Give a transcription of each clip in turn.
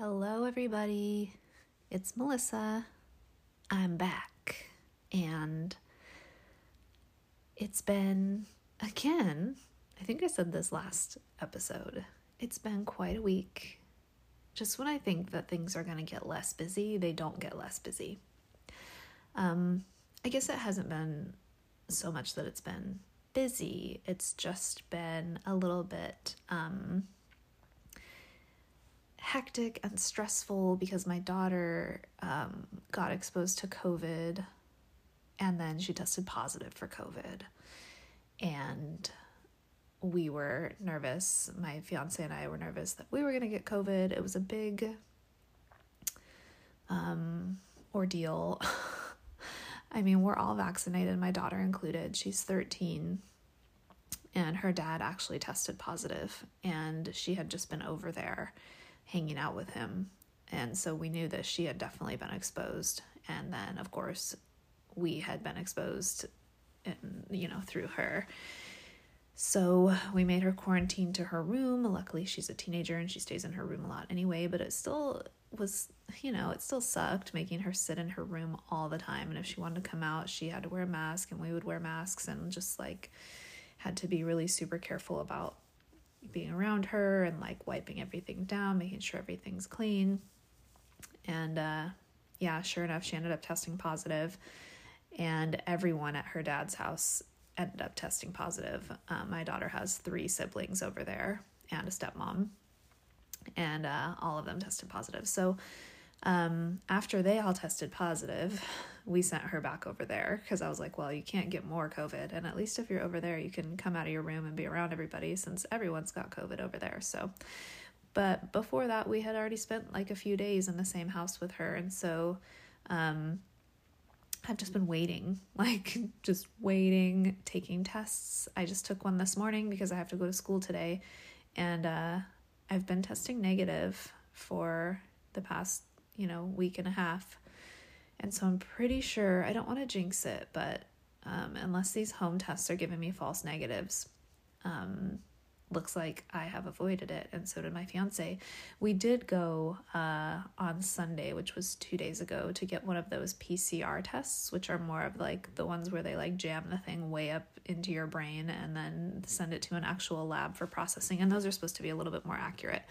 Hello, everybody. It's Melissa. I'm back. And it's been, again, I think I said this last episode, it's been quite a week. Just when I think that things are going to get less busy, they don't get less busy. Um, I guess it hasn't been so much that it's been busy, it's just been a little bit. Um, hectic and stressful because my daughter um, got exposed to COVID and then she tested positive for COVID. And we were nervous. My fiance and I were nervous that we were going to get COVID. It was a big um, ordeal. I mean, we're all vaccinated, my daughter included. She's 13 and her dad actually tested positive and she had just been over there hanging out with him. And so we knew that she had definitely been exposed. And then, of course, we had been exposed, in, you know, through her. So we made her quarantine to her room. Luckily, she's a teenager and she stays in her room a lot anyway, but it still was, you know, it still sucked making her sit in her room all the time. And if she wanted to come out, she had to wear a mask and we would wear masks and just like had to be really super careful about being around her and like wiping everything down, making sure everything's clean. And uh, yeah, sure enough, she ended up testing positive, and everyone at her dad's house ended up testing positive. Um, my daughter has three siblings over there and a stepmom, and uh, all of them tested positive. So um, after they all tested positive, we sent her back over there because I was like, well, you can't get more COVID. And at least if you're over there, you can come out of your room and be around everybody since everyone's got COVID over there. So, but before that, we had already spent like a few days in the same house with her. And so, um, I've just been waiting, like just waiting, taking tests. I just took one this morning because I have to go to school today. And uh, I've been testing negative for the past, you know, week and a half. And so I'm pretty sure, I don't want to jinx it, but um, unless these home tests are giving me false negatives, um, looks like I have avoided it, and so did my fiance. We did go uh, on Sunday, which was two days ago, to get one of those PCR tests, which are more of like the ones where they like jam the thing way up into your brain and then send it to an actual lab for processing, and those are supposed to be a little bit more accurate.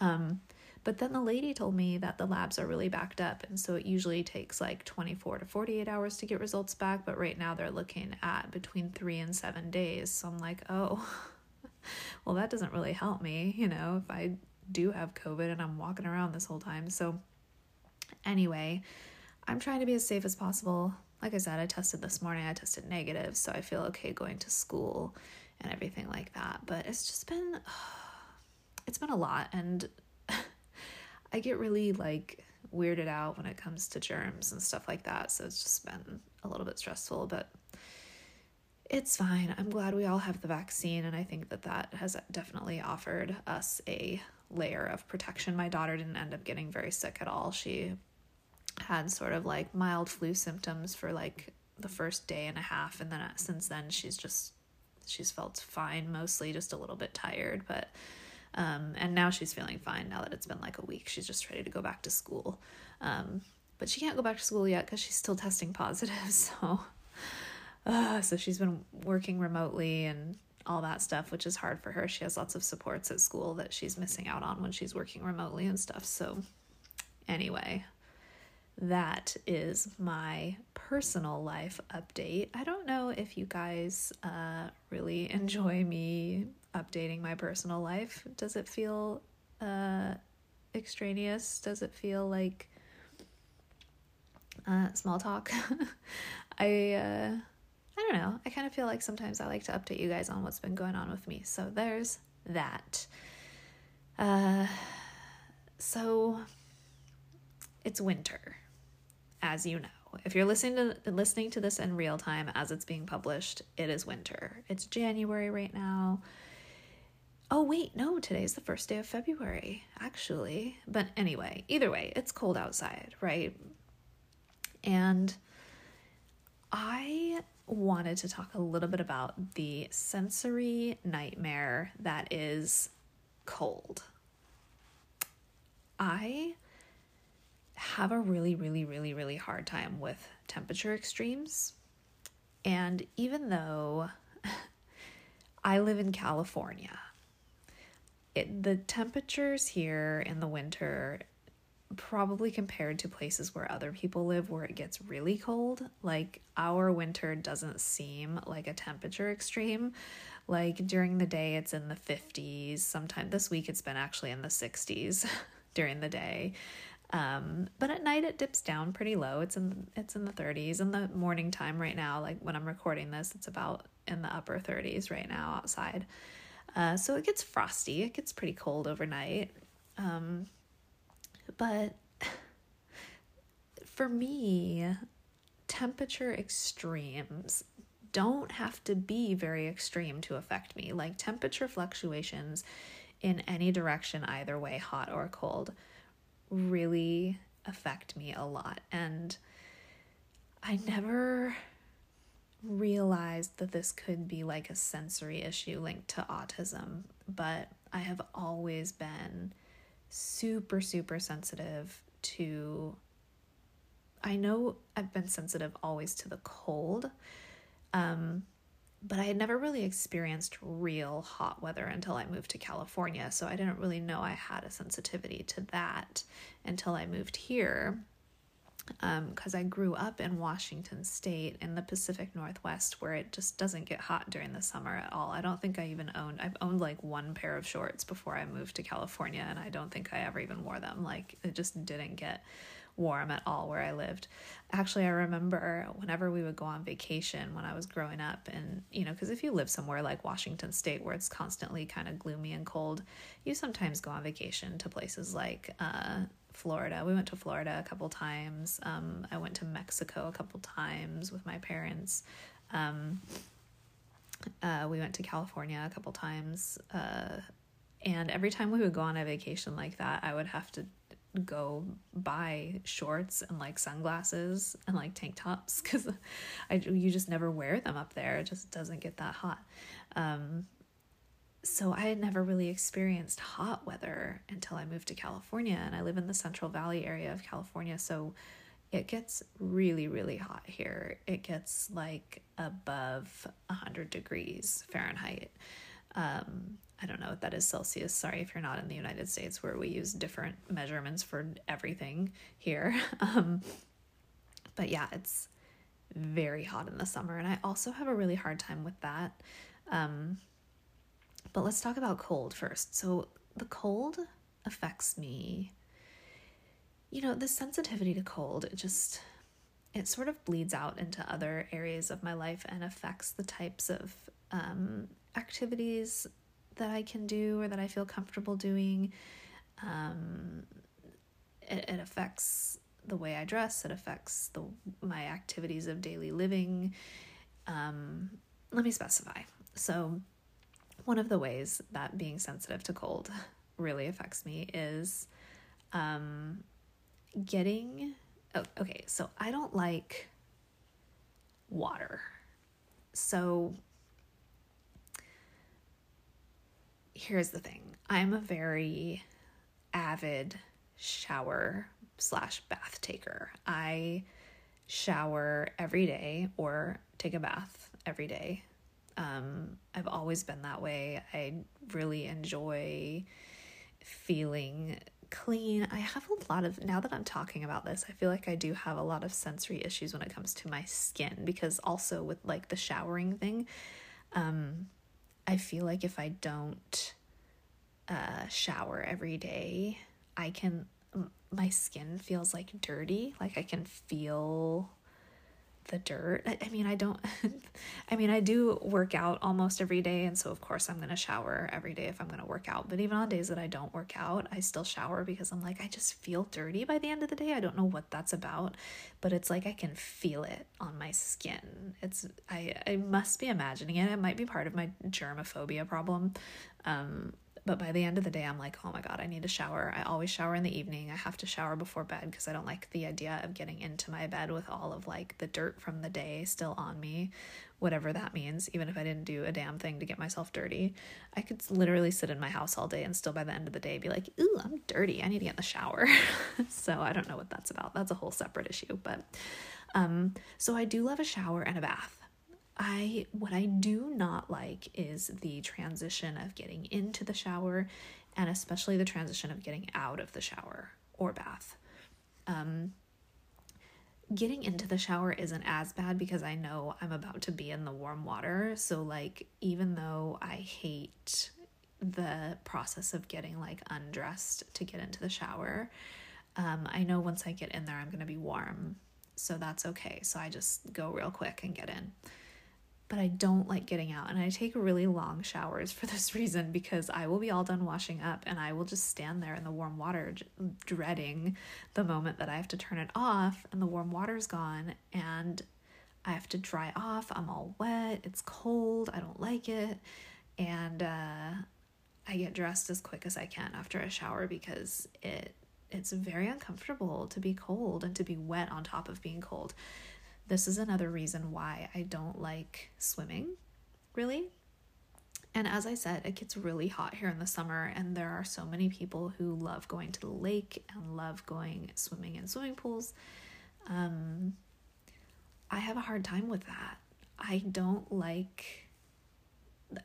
Um, but then the lady told me that the labs are really backed up, and so it usually takes like 24 to 48 hours to get results back. But right now they're looking at between three and seven days. So I'm like, oh, well, that doesn't really help me, you know, if I do have COVID and I'm walking around this whole time. So, anyway, I'm trying to be as safe as possible. Like I said, I tested this morning, I tested negative, so I feel okay going to school and everything like that. But it's just been, it's been a lot. And I get really like weirded out when it comes to germs and stuff like that. So it's just been a little bit stressful, but it's fine. I'm glad we all have the vaccine, and I think that that has definitely offered us a layer of protection. My daughter didn't end up getting very sick at all. She had sort of like mild flu symptoms for like the first day and a half, and then uh, since then she's just she's felt fine, mostly just a little bit tired, but um, and now she's feeling fine now that it's been like a week. She's just ready to go back to school. Um, but she can't go back to school yet because she's still testing positive. So, uh, so she's been working remotely and all that stuff, which is hard for her. She has lots of supports at school that she's missing out on when she's working remotely and stuff. So, anyway, that is my personal life update. I don't know if you guys uh, really enjoy me updating my personal life. Does it feel uh, extraneous? Does it feel like uh, small talk? I uh, I don't know. I kind of feel like sometimes I like to update you guys on what's been going on with me. So there's that. Uh, so it's winter, as you know. If you're listening to listening to this in real time as it's being published, it is winter. It's January right now. Oh, wait, no, today's the first day of February, actually. But anyway, either way, it's cold outside, right? And I wanted to talk a little bit about the sensory nightmare that is cold. I have a really, really, really, really hard time with temperature extremes. And even though I live in California, it, the temperatures here in the winter probably compared to places where other people live where it gets really cold. Like our winter doesn't seem like a temperature extreme. Like during the day it's in the 50s sometime this week it's been actually in the 60s during the day. Um, but at night it dips down pretty low. It's in it's in the 30s in the morning time right now like when i'm recording this it's about in the upper 30s right now outside uh, so it gets frosty it gets pretty cold overnight um, but for me, temperature extremes don't have to be very extreme to affect me. Like temperature fluctuations in any direction, either way, hot or cold, really affect me a lot. And I never realized that this could be like a sensory issue linked to autism, but I have always been super, super sensitive to. I know I've been sensitive always to the cold, um, but I had never really experienced real hot weather until I moved to California. So I didn't really know I had a sensitivity to that until I moved here because um, I grew up in Washington State in the Pacific Northwest, where it just doesn't get hot during the summer at all. I don't think I even owned. I've owned like one pair of shorts before I moved to California, and I don't think I ever even wore them. Like it just didn't get warm at all where I lived. Actually, I remember whenever we would go on vacation when I was growing up, and you know, because if you live somewhere like Washington State where it's constantly kind of gloomy and cold, you sometimes go on vacation to places like uh, Florida. We went to Florida a couple times. Um, I went to Mexico a couple times with my parents. Um, uh, we went to California a couple times. Uh, and every time we would go on a vacation like that, I would have to go buy shorts and like sunglasses and like tank tops because I you just never wear them up there. It just doesn't get that hot. Um, so I had never really experienced hot weather until I moved to California and I live in the Central Valley area of California so it gets really really hot here. It gets like above 100 degrees Fahrenheit. Um, I don't know what that is Celsius. Sorry if you're not in the United States where we use different measurements for everything here. Um, but yeah it's very hot in the summer and I also have a really hard time with that. Um, but let's talk about cold first. So, the cold affects me. You know, the sensitivity to cold, it just it sort of bleeds out into other areas of my life and affects the types of um, activities that I can do or that I feel comfortable doing. Um, it, it affects the way I dress. It affects the my activities of daily living. Um, let me specify. So, one of the ways that being sensitive to cold really affects me is um, getting. Oh, okay, so I don't like water. So here's the thing I'm a very avid shower slash bath taker. I shower every day or take a bath every day um, I've always been that way. I really enjoy feeling clean. I have a lot of, now that I'm talking about this, I feel like I do have a lot of sensory issues when it comes to my skin because also with like the showering thing, um, I feel like if I don't uh, shower every day, I can, my skin feels like dirty. Like I can feel the dirt. I, mean, I don't, I mean, I do work out almost every day. And so, of course, I'm going to shower every day if I'm going to work out. But even on days that I don't work out, I still shower because I'm like, I just feel dirty by the end of the day. I don't know what that's about, but it's like I can feel it on my skin. It's, I, I must be imagining it. It might be part of my germophobia problem. Um, but by the end of the day, I'm like, oh my God, I need to shower. I always shower in the evening. I have to shower before bed because I don't like the idea of getting into my bed with all of like the dirt from the day still on me, whatever that means. Even if I didn't do a damn thing to get myself dirty, I could literally sit in my house all day and still by the end of the day be like, ooh, I'm dirty. I need to get in the shower. so I don't know what that's about. That's a whole separate issue. But um, so I do love a shower and a bath. I what I do not like is the transition of getting into the shower and especially the transition of getting out of the shower or bath. Um, getting into the shower isn't as bad because I know I'm about to be in the warm water. So, like, even though I hate the process of getting like undressed to get into the shower, um, I know once I get in there, I'm going to be warm. So, that's okay. So, I just go real quick and get in but I don't like getting out. And I take really long showers for this reason because I will be all done washing up and I will just stand there in the warm water, dreading the moment that I have to turn it off and the warm water's gone and I have to dry off. I'm all wet, it's cold, I don't like it. And uh, I get dressed as quick as I can after a shower because it it's very uncomfortable to be cold and to be wet on top of being cold. This is another reason why I don't like swimming, really. And as I said, it gets really hot here in the summer, and there are so many people who love going to the lake and love going swimming in swimming pools. Um, I have a hard time with that. I don't like,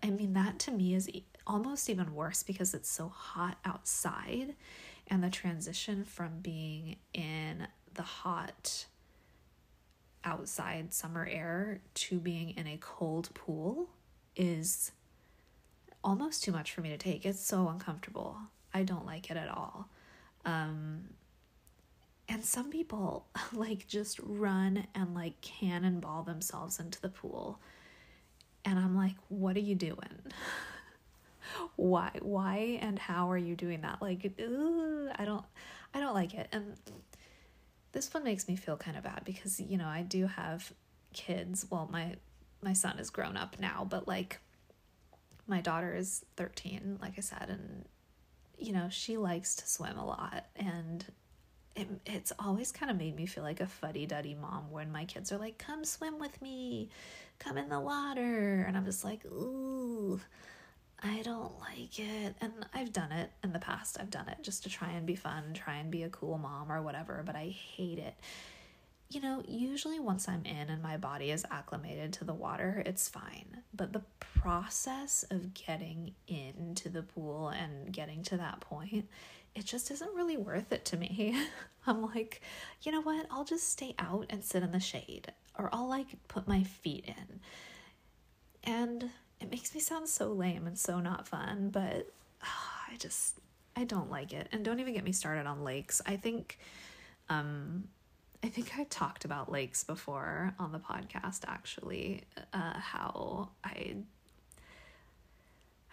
I mean, that to me is almost even worse because it's so hot outside, and the transition from being in the hot outside summer air to being in a cold pool is almost too much for me to take. It's so uncomfortable. I don't like it at all. Um, and some people like just run and like cannonball themselves into the pool. And I'm like, what are you doing? why why and how are you doing that? Like, ooh, I don't I don't like it. And this one makes me feel kind of bad because you know I do have kids. Well, my my son is grown up now, but like my daughter is 13, like I said, and you know, she likes to swim a lot and it, it's always kind of made me feel like a fuddy-duddy mom when my kids are like, come swim with me, come in the water. And I'm just like, ooh, I don't like it. And I've done it in the past. I've done it just to try and be fun, try and be a cool mom or whatever, but I hate it. You know, usually once I'm in and my body is acclimated to the water, it's fine. But the process of getting into the pool and getting to that point, it just isn't really worth it to me. I'm like, you know what? I'll just stay out and sit in the shade, or I'll like put my feet in. And it makes me sound so lame and so not fun, but oh, I just I don't like it. And don't even get me started on lakes. I think um I think I talked about lakes before on the podcast actually, uh how I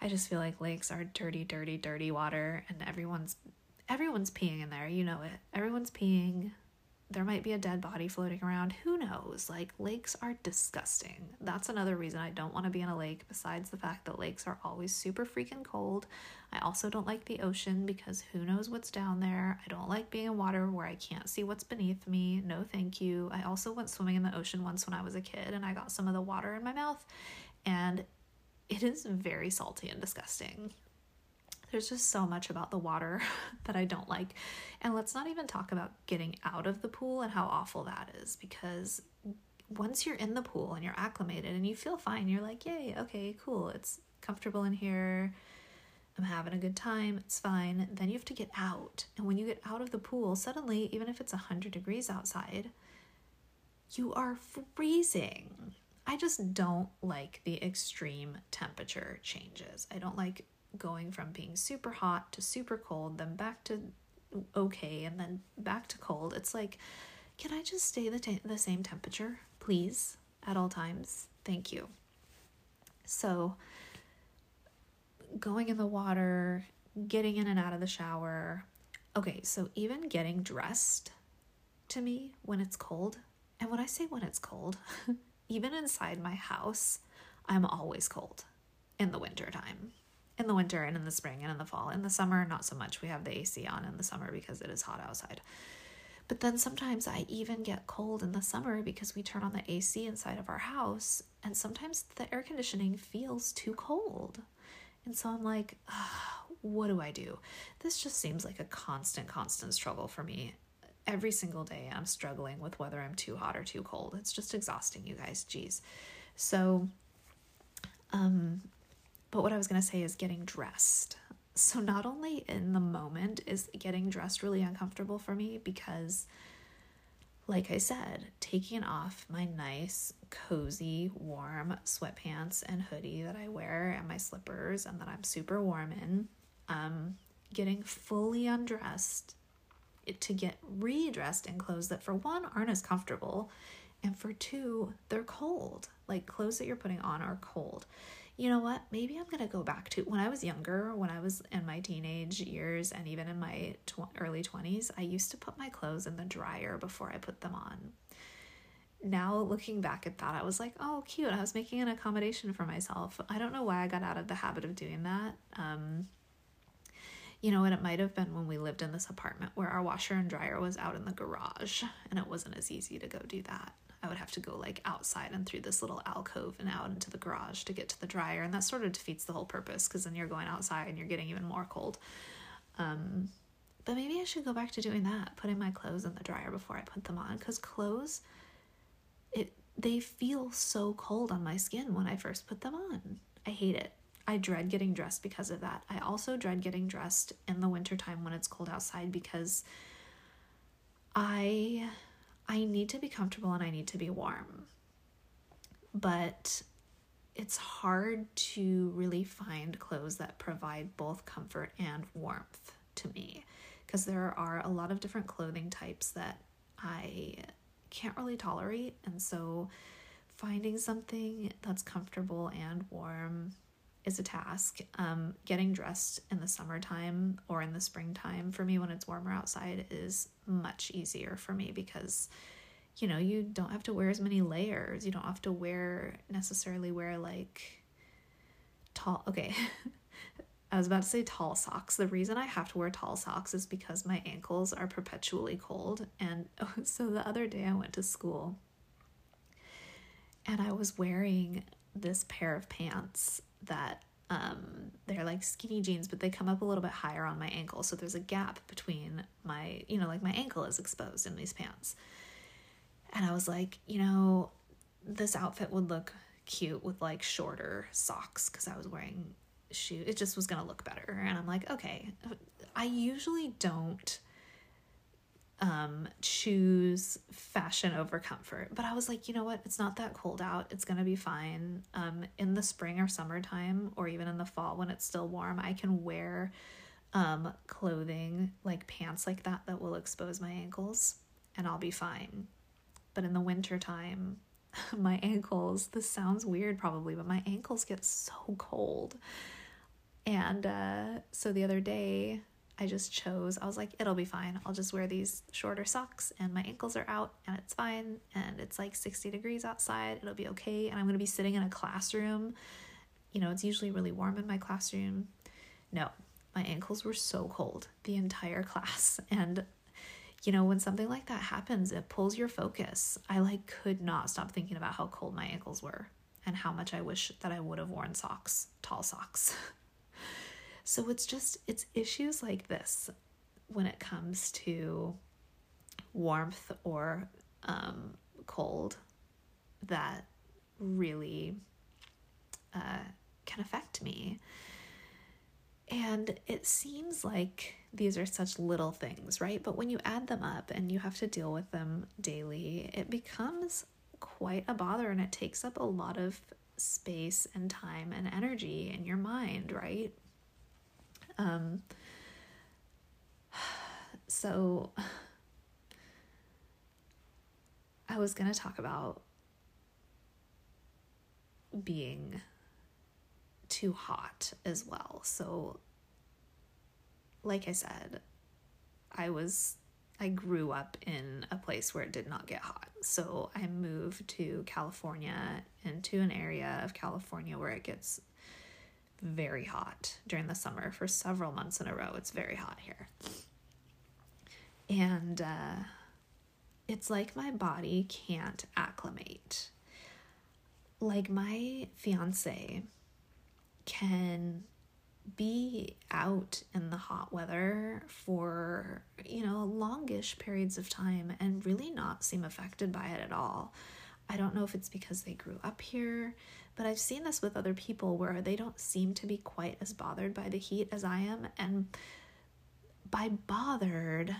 I just feel like lakes are dirty, dirty, dirty water and everyone's everyone's peeing in there, you know it. Everyone's peeing there might be a dead body floating around. Who knows? Like, lakes are disgusting. That's another reason I don't want to be in a lake, besides the fact that lakes are always super freaking cold. I also don't like the ocean because who knows what's down there. I don't like being in water where I can't see what's beneath me. No, thank you. I also went swimming in the ocean once when I was a kid and I got some of the water in my mouth, and it is very salty and disgusting. There's just so much about the water that I don't like. And let's not even talk about getting out of the pool and how awful that is because once you're in the pool and you're acclimated and you feel fine, you're like, yay, okay, cool, it's comfortable in here. I'm having a good time, it's fine. Then you have to get out. And when you get out of the pool, suddenly, even if it's 100 degrees outside, you are freezing. I just don't like the extreme temperature changes. I don't like going from being super hot to super cold, then back to okay, and then back to cold. It's like, can I just stay the, t- the same temperature, please, at all times? Thank you. So, going in the water, getting in and out of the shower. Okay, so even getting dressed to me when it's cold, and when I say when it's cold, even inside my house, I'm always cold in the wintertime in the winter and in the spring and in the fall. In the summer, not so much. We have the AC on in the summer because it is hot outside. But then sometimes I even get cold in the summer because we turn on the AC inside of our house, and sometimes the air conditioning feels too cold. And so I'm like, what do I do? This just seems like a constant, constant struggle for me. Every single day, I'm struggling with whether I'm too hot or too cold. It's just exhausting, you guys. Jeez. So, um, but what I was going to say is getting dressed. So, not only in the moment is getting dressed really uncomfortable for me because, like I said, taking off my nice, cozy, warm sweatpants and hoodie that I wear and my slippers and that I'm super warm in, um, getting fully undressed to get redressed in clothes that, for one, aren't as comfortable, and for two, they're cold. Like clothes that you're putting on are cold. You know what? Maybe I'm going to go back to when I was younger, when I was in my teenage years and even in my tw- early 20s, I used to put my clothes in the dryer before I put them on. Now, looking back at that, I was like, oh, cute. I was making an accommodation for myself. I don't know why I got out of the habit of doing that. Um, you know, and it might have been when we lived in this apartment where our washer and dryer was out in the garage and it wasn't as easy to go do that. I would have to go like outside and through this little alcove and out into the garage to get to the dryer. And that sort of defeats the whole purpose because then you're going outside and you're getting even more cold. Um, but maybe I should go back to doing that, putting my clothes in the dryer before I put them on because clothes, it they feel so cold on my skin when I first put them on. I hate it. I dread getting dressed because of that. I also dread getting dressed in the wintertime when it's cold outside because I I need to be comfortable and I need to be warm. But it's hard to really find clothes that provide both comfort and warmth to me because there are a lot of different clothing types that I can't really tolerate. And so finding something that's comfortable and warm is a task. Um, getting dressed in the summertime or in the springtime for me when it's warmer outside is much easier for me because you know you don't have to wear as many layers you don't have to wear necessarily wear like tall okay I was about to say tall socks. The reason I have to wear tall socks is because my ankles are perpetually cold. And so the other day I went to school and I was wearing this pair of pants that um, they're like skinny jeans, but they come up a little bit higher on my ankle. So there's a gap between my, you know, like my ankle is exposed in these pants. And I was like, you know, this outfit would look cute with like shorter socks because I was wearing shoes. It just was going to look better. And I'm like, okay, I usually don't um, choose fashion over comfort. But I was like, you know what? It's not that cold out. It's going to be fine. Um, in the spring or summertime, or even in the fall when it's still warm, I can wear um, clothing like pants like that that will expose my ankles and I'll be fine. But in the wintertime, my ankles, this sounds weird probably, but my ankles get so cold. And uh, so the other day, I just chose, I was like, it'll be fine. I'll just wear these shorter socks and my ankles are out and it's fine. And it's like 60 degrees outside. It'll be okay. And I'm going to be sitting in a classroom. You know, it's usually really warm in my classroom. No, my ankles were so cold the entire class. And, you know, when something like that happens, it pulls your focus. I like could not stop thinking about how cold my ankles were and how much I wish that I would have worn socks, tall socks. So it's just, it's issues like this when it comes to warmth or um, cold that really uh, can affect me. And it seems like these are such little things, right? But when you add them up and you have to deal with them daily, it becomes quite a bother and it takes up a lot of space and time and energy in your mind, right? Um, so I was going to talk about being too hot as well. So, like I said, I was I grew up in a place where it did not get hot. So I moved to California into an area of California where it gets very hot during the summer for several months in a row. It's very hot here. And uh, it's like my body can't acclimate. Like my fiance can be out in the hot weather for, you know, longish periods of time and really not seem affected by it at all. I don't know if it's because they grew up here, but I've seen this with other people where they don't seem to be quite as bothered by the heat as I am. And by bothered,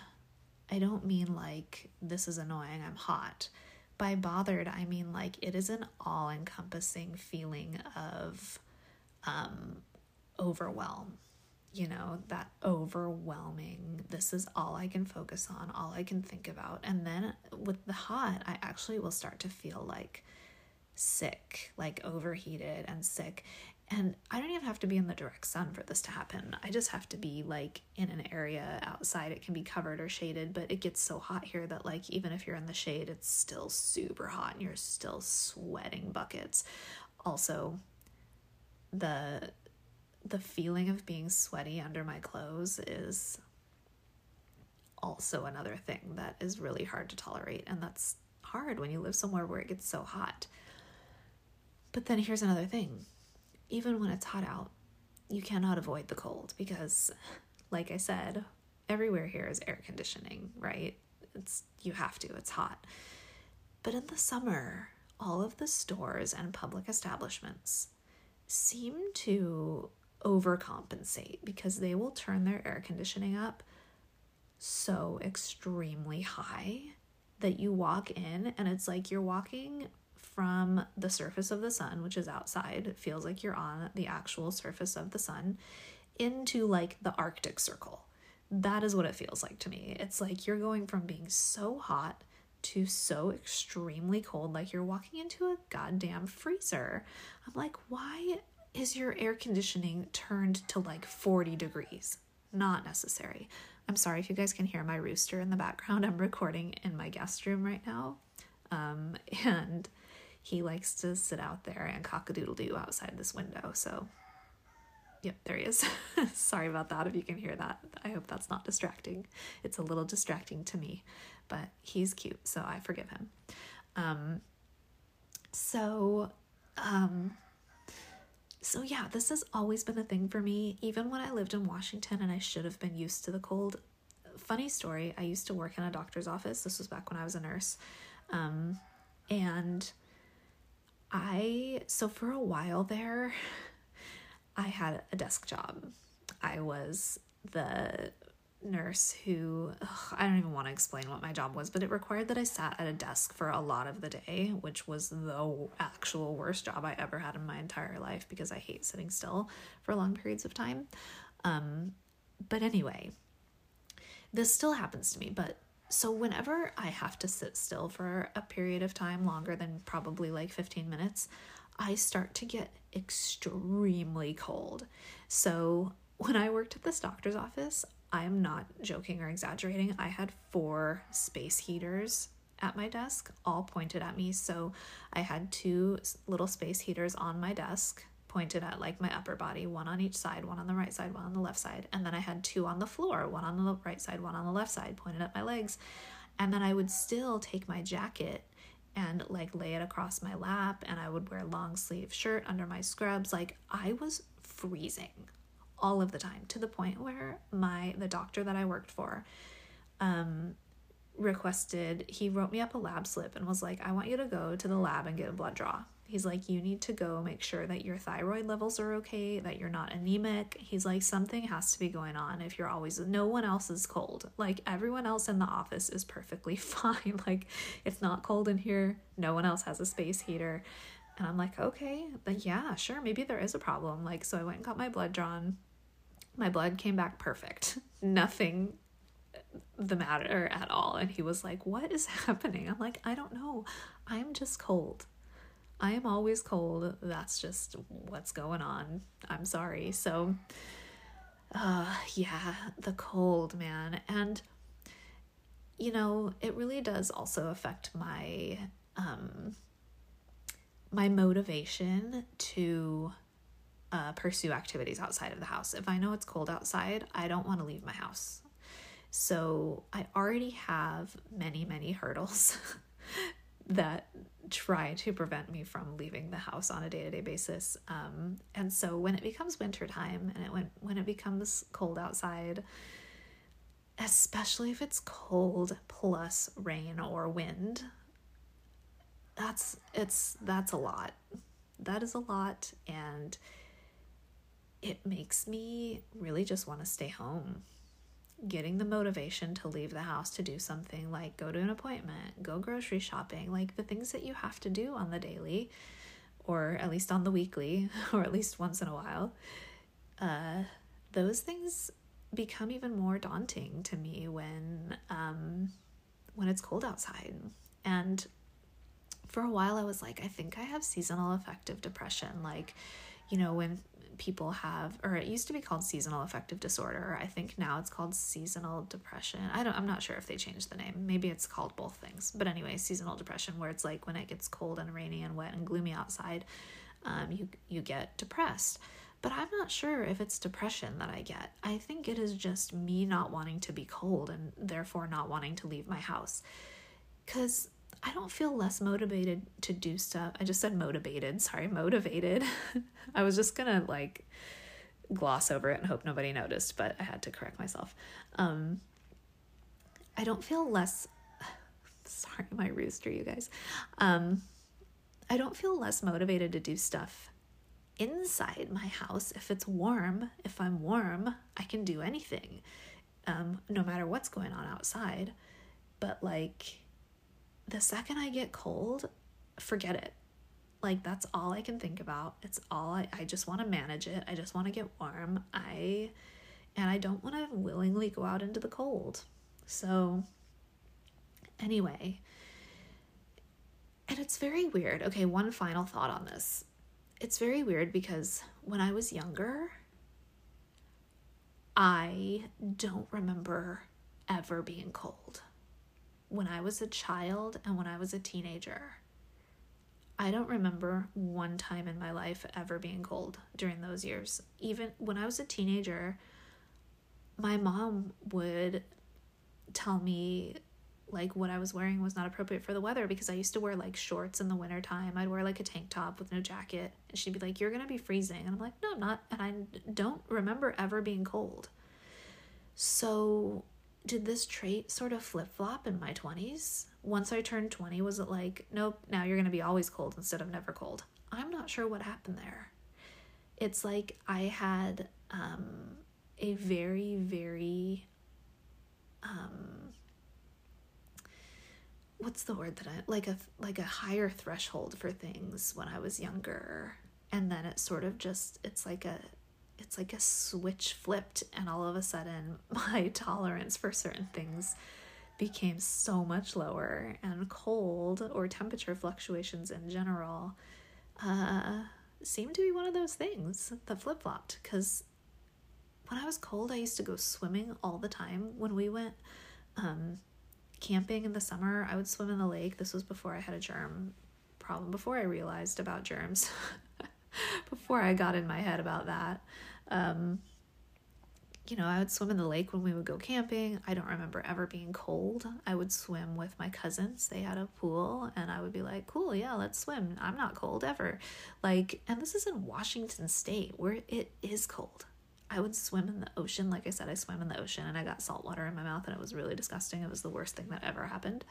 I don't mean like this is annoying, I'm hot. By bothered, I mean like it is an all encompassing feeling of um, overwhelm. You know, that overwhelming, this is all I can focus on, all I can think about. And then with the hot, I actually will start to feel like sick, like overheated and sick. And I don't even have to be in the direct sun for this to happen. I just have to be like in an area outside. It can be covered or shaded, but it gets so hot here that like even if you're in the shade, it's still super hot and you're still sweating buckets. Also, the the feeling of being sweaty under my clothes is also another thing that is really hard to tolerate and that's hard when you live somewhere where it gets so hot. But then here's another thing even when it's hot out, you cannot avoid the cold because, like I said, everywhere here is air conditioning, right? It's you have to, it's hot. But in the summer, all of the stores and public establishments seem to overcompensate because they will turn their air conditioning up so extremely high that you walk in and it's like you're walking from the surface of the sun, which is outside, it feels like you're on the actual surface of the sun, into like the Arctic Circle. That is what it feels like to me. It's like you're going from being so hot to so extremely cold, like you're walking into a goddamn freezer. I'm like, why is your air conditioning turned to like 40 degrees? Not necessary. I'm sorry if you guys can hear my rooster in the background. I'm recording in my guest room right now. Um, and he likes to sit out there and cock a doodle doo outside this window. So, yep, there he is. Sorry about that if you can hear that. I hope that's not distracting. It's a little distracting to me, but he's cute, so I forgive him. Um, so, um, so yeah, this has always been a thing for me, even when I lived in Washington and I should have been used to the cold. Funny story, I used to work in a doctor's office. This was back when I was a nurse. Um, and I, so for a while there, I had a desk job. I was the nurse who, ugh, I don't even want to explain what my job was, but it required that I sat at a desk for a lot of the day, which was the actual worst job I ever had in my entire life because I hate sitting still for long periods of time. Um, but anyway, this still happens to me, but so, whenever I have to sit still for a period of time longer than probably like 15 minutes, I start to get extremely cold. So, when I worked at this doctor's office, I am not joking or exaggerating. I had four space heaters at my desk, all pointed at me. So, I had two little space heaters on my desk pointed at like my upper body, one on each side, one on the right side, one on the left side. And then I had two on the floor, one on the right side, one on the left side, pointed at my legs. And then I would still take my jacket and like lay it across my lap and I would wear a long sleeve shirt under my scrubs. Like I was freezing all of the time to the point where my the doctor that I worked for um requested he wrote me up a lab slip and was like I want you to go to the lab and get a blood draw He's like, you need to go make sure that your thyroid levels are okay, that you're not anemic. He's like, something has to be going on if you're always, no one else is cold. Like, everyone else in the office is perfectly fine. like, it's not cold in here. No one else has a space heater. And I'm like, okay, but yeah, sure, maybe there is a problem. Like, so I went and got my blood drawn. My blood came back perfect. Nothing the matter at all. And he was like, What is happening? I'm like, I don't know. I'm just cold. I am always cold. That's just what's going on. I'm sorry. So, uh, yeah, the cold, man. And, you know, it really does also affect my, um, my motivation to, uh, pursue activities outside of the house. If I know it's cold outside, I don't want to leave my house. So I already have many, many hurdles that try to prevent me from leaving the house on a day-to-day basis um, and so when it becomes wintertime and it when, when it becomes cold outside especially if it's cold plus rain or wind that's it's that's a lot that is a lot and it makes me really just want to stay home getting the motivation to leave the house to do something like go to an appointment go grocery shopping like the things that you have to do on the daily or at least on the weekly or at least once in a while uh, those things become even more daunting to me when um, when it's cold outside and for a while I was like, I think I have seasonal affective depression. Like, you know, when people have or it used to be called seasonal affective disorder. I think now it's called seasonal depression. I don't I'm not sure if they changed the name. Maybe it's called both things. But anyway, seasonal depression where it's like when it gets cold and rainy and wet and gloomy outside, um, you you get depressed. But I'm not sure if it's depression that I get. I think it is just me not wanting to be cold and therefore not wanting to leave my house. Cuz I don't feel less motivated to do stuff. I just said motivated, sorry, motivated. I was just gonna like gloss over it and hope nobody noticed, but I had to correct myself. Um, I don't feel less, sorry, my rooster, you guys. Um, I don't feel less motivated to do stuff inside my house if it's warm. If I'm warm, I can do anything, um, no matter what's going on outside. But like, the second I get cold, forget it. Like that's all I can think about. It's all I, I just want to manage it. I just want to get warm. I and I don't want to willingly go out into the cold. So anyway, and it's very weird. Okay, one final thought on this. It's very weird because when I was younger, I don't remember ever being cold when I was a child and when I was a teenager. I don't remember one time in my life ever being cold during those years. Even when I was a teenager, my mom would tell me like what I was wearing was not appropriate for the weather because I used to wear like shorts in the wintertime. I'd wear like a tank top with no jacket. And she'd be like, You're to be freezing. And I'm like, No, I'm not. And I don't remember ever being cold. So did this trait sort of flip flop in my 20s? Once I turned 20, was it like, nope, now you're going to be always cold instead of never cold? I'm not sure what happened there. It's like I had um, a very, very, um, what's the word that I like a like a higher threshold for things when I was younger, and then it sort of just it's like a it's like a switch flipped and all of a sudden my tolerance for certain things became so much lower and cold or temperature fluctuations in general uh, seemed to be one of those things that flip-flopped. Because when i was cold i used to go swimming all the time. When we went um, camping in the summer i would swim in the lake. This was before i had a germ problem before i realized about germs before i got in my head about that um, you know, I would swim in the lake when we would go camping. I don't remember ever being cold. I would swim with my cousins. They had a pool, and I would be like, cool, yeah, let's swim. I'm not cold ever. Like, and this is in Washington State where it is cold. I would swim in the ocean. Like I said, I swam in the ocean and I got salt water in my mouth, and it was really disgusting. It was the worst thing that ever happened.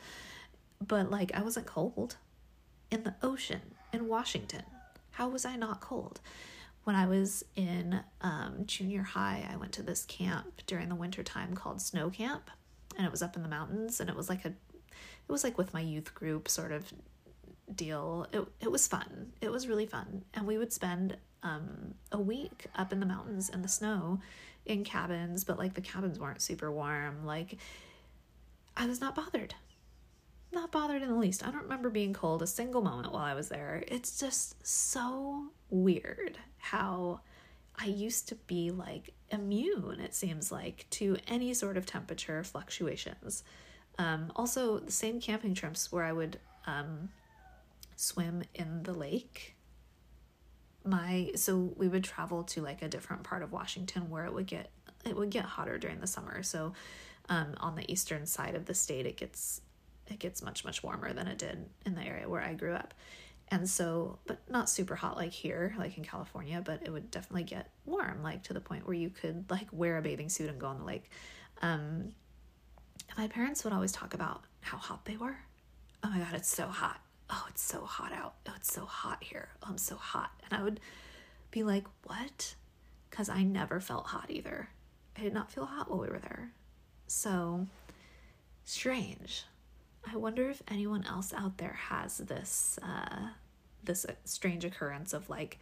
But, like, I wasn't cold in the ocean in Washington. How was I not cold? when I was in um, junior high, I went to this camp during the winter time called Snow Camp, and it was up in the mountains, and it was like a, it was like with my youth group sort of deal. It it was fun. It was really fun, and we would spend um, a week up in the mountains in the snow, in cabins, but like the cabins weren't super warm. Like, I was not bothered not bothered in the least. I don't remember being cold a single moment while I was there. It's just so weird how I used to be like immune, it seems like, to any sort of temperature fluctuations. Um, also, the same camping trips where I would um, swim in the lake. my so we would travel to like a different part of Washington where it would get it would get hotter during the summer. So um, on the eastern side of the state, it gets it gets much much warmer than it did in the area where I grew up. And so, but not super hot like here, like in California, but it would definitely get warm, like to the point where you could like wear a bathing suit and go on the lake. Um, my parents would always talk about how hot they were. Oh my God, it's so hot. Oh, it's so hot out. Oh, it's so hot here. Oh, I'm so hot. And I would be like, what? Because I never felt hot either. I did not feel hot while we were there. So strange. I wonder if anyone else out there has this uh, this strange occurrence of like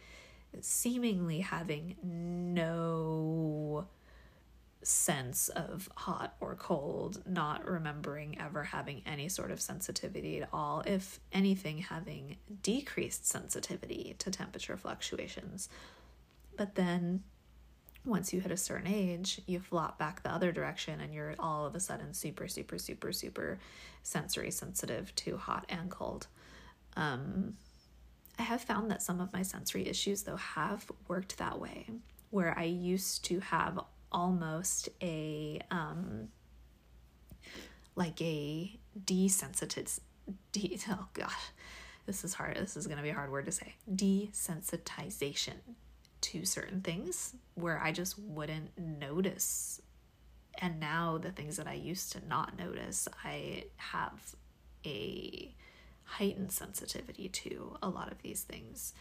seemingly having no sense of hot or cold, not remembering ever having any sort of sensitivity at all, if anything, having decreased sensitivity to temperature fluctuations. But then once you hit a certain age, you flop back the other direction and you're all of a sudden super, super, super, super sensory sensitive to hot and cold. Um, I have found that some of my sensory issues, though, have worked that way, where I used to have almost a um, like a desensitized. De- oh gosh, this is hard. This is to be a hard word to say. Desensitization to certain things where I just wouldn't notice. And now the things that I used to not notice, I have a heightened sensitivity to a lot of these things.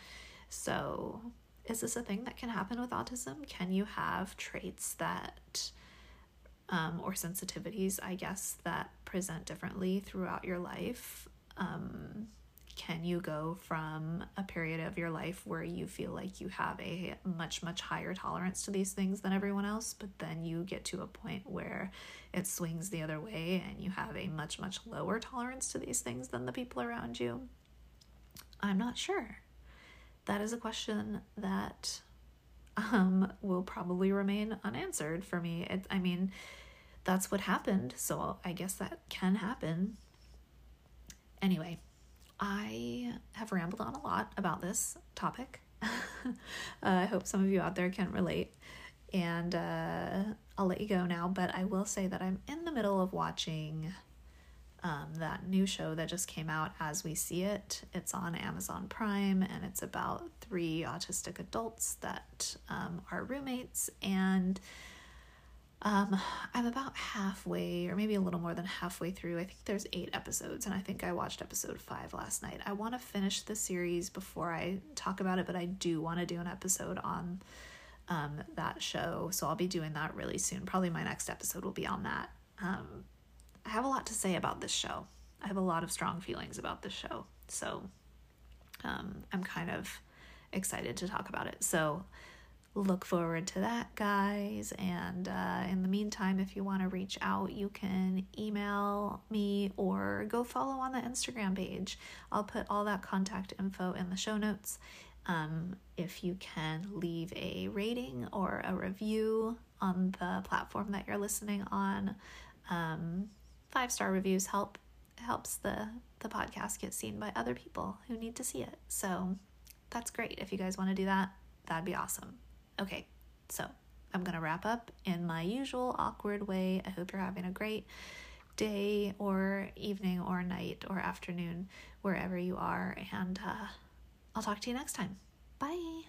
So, is this a thing that can happen with autism? Can you have traits that, um, or sensitivities, I guess, that present differently throughout your life? Um, can you go from a period of your life where you feel like you have a much much higher tolerance to these things than everyone else but then you get to a point where it swings the other way and you have a much much lower tolerance to these things than the people around you? I'm not sure. That is a question that um, will probably remain unanswered for me. It, i mean that's what happened so i guess that can happen. Anyway I have rambled on a lot about this topic. uh, I hope some of you out there can relate. And uh, I'll let you go now, but I will say that I'm in the middle of watching um, that new show that just came out, As We See It. It's on Amazon Prime, and it's about three autistic adults that um, are roommates. And um, I'm about halfway, or maybe a little more than halfway through. I think there's eight episodes, and I think I watched episode five last night. I want to finish the series before I talk about it, but I do want to do an episode on um, that show, so I'll be doing that really soon. Probably my next episode will be on that. Um, I have a lot to say about this show. I have a lot of strong feelings about this show, so um, I'm kind of excited to talk about it. So look forward to that, guys. And uh, in the meantime, if you want to reach out, you can email me or go follow on the Instagram page. I'll put all that contact info in the show notes. Um, if you can leave a rating or a review on the platform that you're listening on, um, five star reviews help helps the the podcast get seen by other people who need to see it. So that's great. If you guys want to do that, that'd be awesome. Okay, so I'm going to wrap up in my usual awkward way. I hope you're having a great day or evening or night or afternoon, wherever you are. And uh, I'll talk to you next time. Bye.